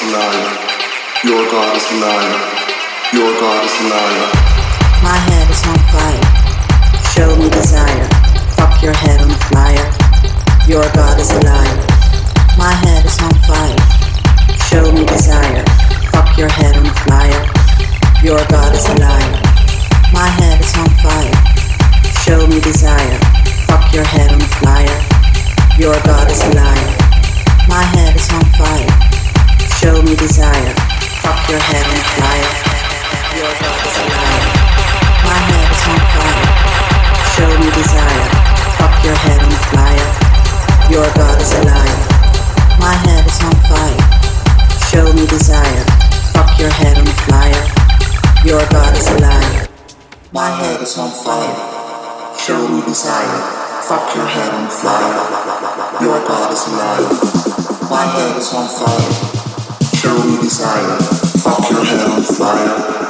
Your God is a liar. Your God is a liar. My head is on fire. Show me desire. Fuck your head on flyer. Your God is a liar. My head is on fire. Show me desire. Fuck your head on flyer. Your God is a liar. My head is on fire. Show me desire. Fuck your head on flyer. Your God is a liar. My head is on fire. Show me desire. Fuck your head and fire. Your head is alive. My head is on fire. Show me desire. Fuck your head and fire. Your God is alive. My head is on fire. Show me desire. Fuck your head on fire. Your God is alive. My head is on fire. Show me desire. Fuck your head on fire. Your God is alive. My head is on fire show desire. Fuck your head on fire.